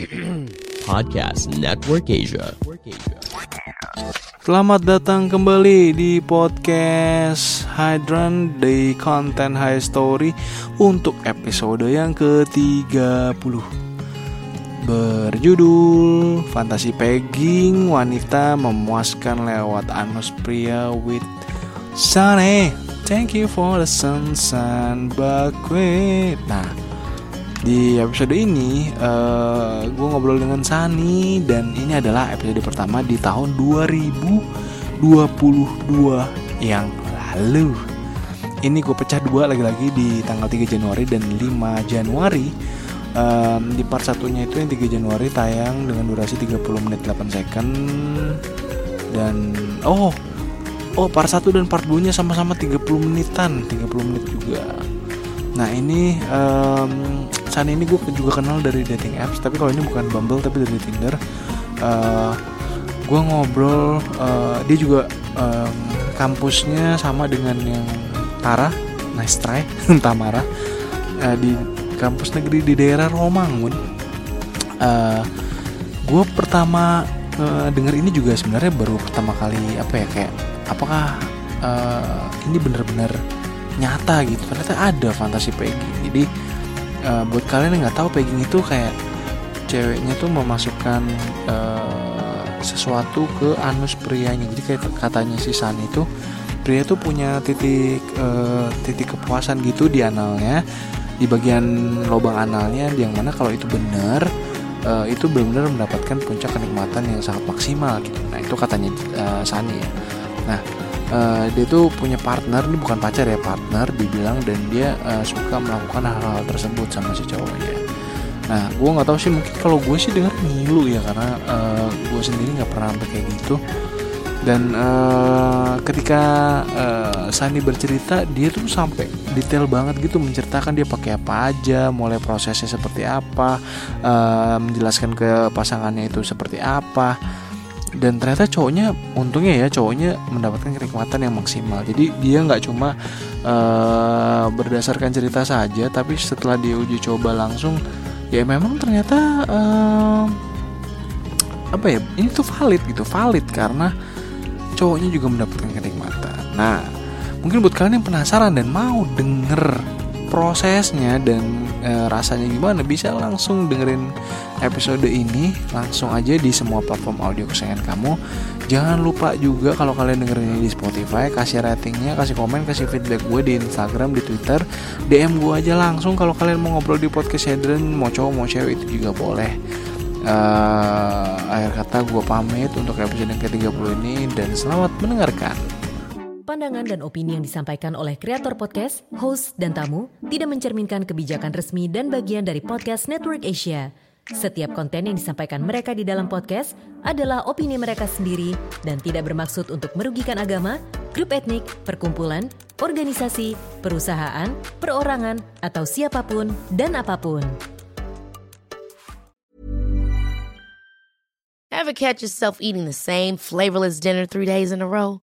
Podcast Network Asia. Selamat datang kembali di podcast Hydran di konten High Story untuk episode yang ke-30 Berjudul Fantasi Pegging Wanita Memuaskan Lewat Anus Pria with Sunny Thank you for the sunshine buckwheat Nah di episode ini uh, gue ngobrol dengan Sani dan ini adalah episode pertama di tahun 2022 yang lalu. Ini gue pecah dua lagi-lagi di tanggal 3 Januari dan 5 Januari. Um, di part satunya itu yang 3 Januari tayang dengan durasi 30 menit 8 second dan oh oh part 1 dan part 2 nya sama-sama 30 menitan 30 menit juga nah ini um, saat ini gue juga kenal dari dating apps tapi kalau ini bukan Bumble tapi dari Tinder. Uh, gue ngobrol uh, dia juga um, kampusnya sama dengan yang Tara nice try Tamara uh, di kampus negeri di daerah Romangun. Uh, gue pertama uh, dengar ini juga sebenarnya baru pertama kali apa ya kayak apakah uh, ini benar-benar nyata gitu? Ternyata ada fantasi pegging jadi uh, buat kalian yang nggak tahu pegging itu kayak ceweknya tuh memasukkan uh, sesuatu ke anus prianya. Jadi kayak katanya si San itu pria tuh punya titik uh, titik kepuasan gitu di analnya di bagian lubang analnya yang mana kalau itu benar uh, itu benar-benar mendapatkan puncak kenikmatan yang sangat maksimal gitu. Nah itu katanya uh, Sani ya. Nah uh, dia tuh punya partner ini bukan pacar ya partner dibilang dan dia uh, suka melakukan hal-hal tersebut sama si cowoknya. Nah gue nggak tahu sih mungkin kalau gue sih dengar ngilu ya karena uh, gue sendiri nggak pernah sampai kayak gitu. Dan uh, ketika uh, bercerita dia tuh sampai detail banget gitu menceritakan dia pakai apa aja mulai prosesnya seperti apa uh, menjelaskan ke pasangannya itu seperti apa dan ternyata cowoknya untungnya ya cowoknya mendapatkan kenikmatan yang maksimal. Jadi dia nggak cuma uh, berdasarkan cerita saja tapi setelah dia uji coba langsung ya memang ternyata uh, apa ya ini tuh valid gitu valid karena cowoknya juga mendapatkan kenikmatan. Nah mungkin buat kalian yang penasaran dan mau denger prosesnya dan e, rasanya gimana bisa langsung dengerin episode ini langsung aja di semua platform audio kesayangan kamu. Jangan lupa juga kalau kalian dengerin di Spotify kasih ratingnya kasih komen kasih feedback gue di Instagram di Twitter. DM gue aja langsung kalau kalian mau ngobrol di podcast Hedren mau cowok mau cewek itu juga boleh. Uh, akhir kata gue pamit untuk episode yang ke-30 ini dan selamat mendengarkan Pandangan dan opini yang disampaikan oleh kreator podcast, host, dan tamu tidak mencerminkan kebijakan resmi dan bagian dari podcast Network Asia. Setiap konten yang disampaikan mereka di dalam podcast adalah opini mereka sendiri dan tidak bermaksud untuk merugikan agama, grup etnik, perkumpulan, organisasi, perusahaan, perorangan, atau siapa pun dan apa pun. Ever catch yourself eating the same flavorless dinner three days in a row?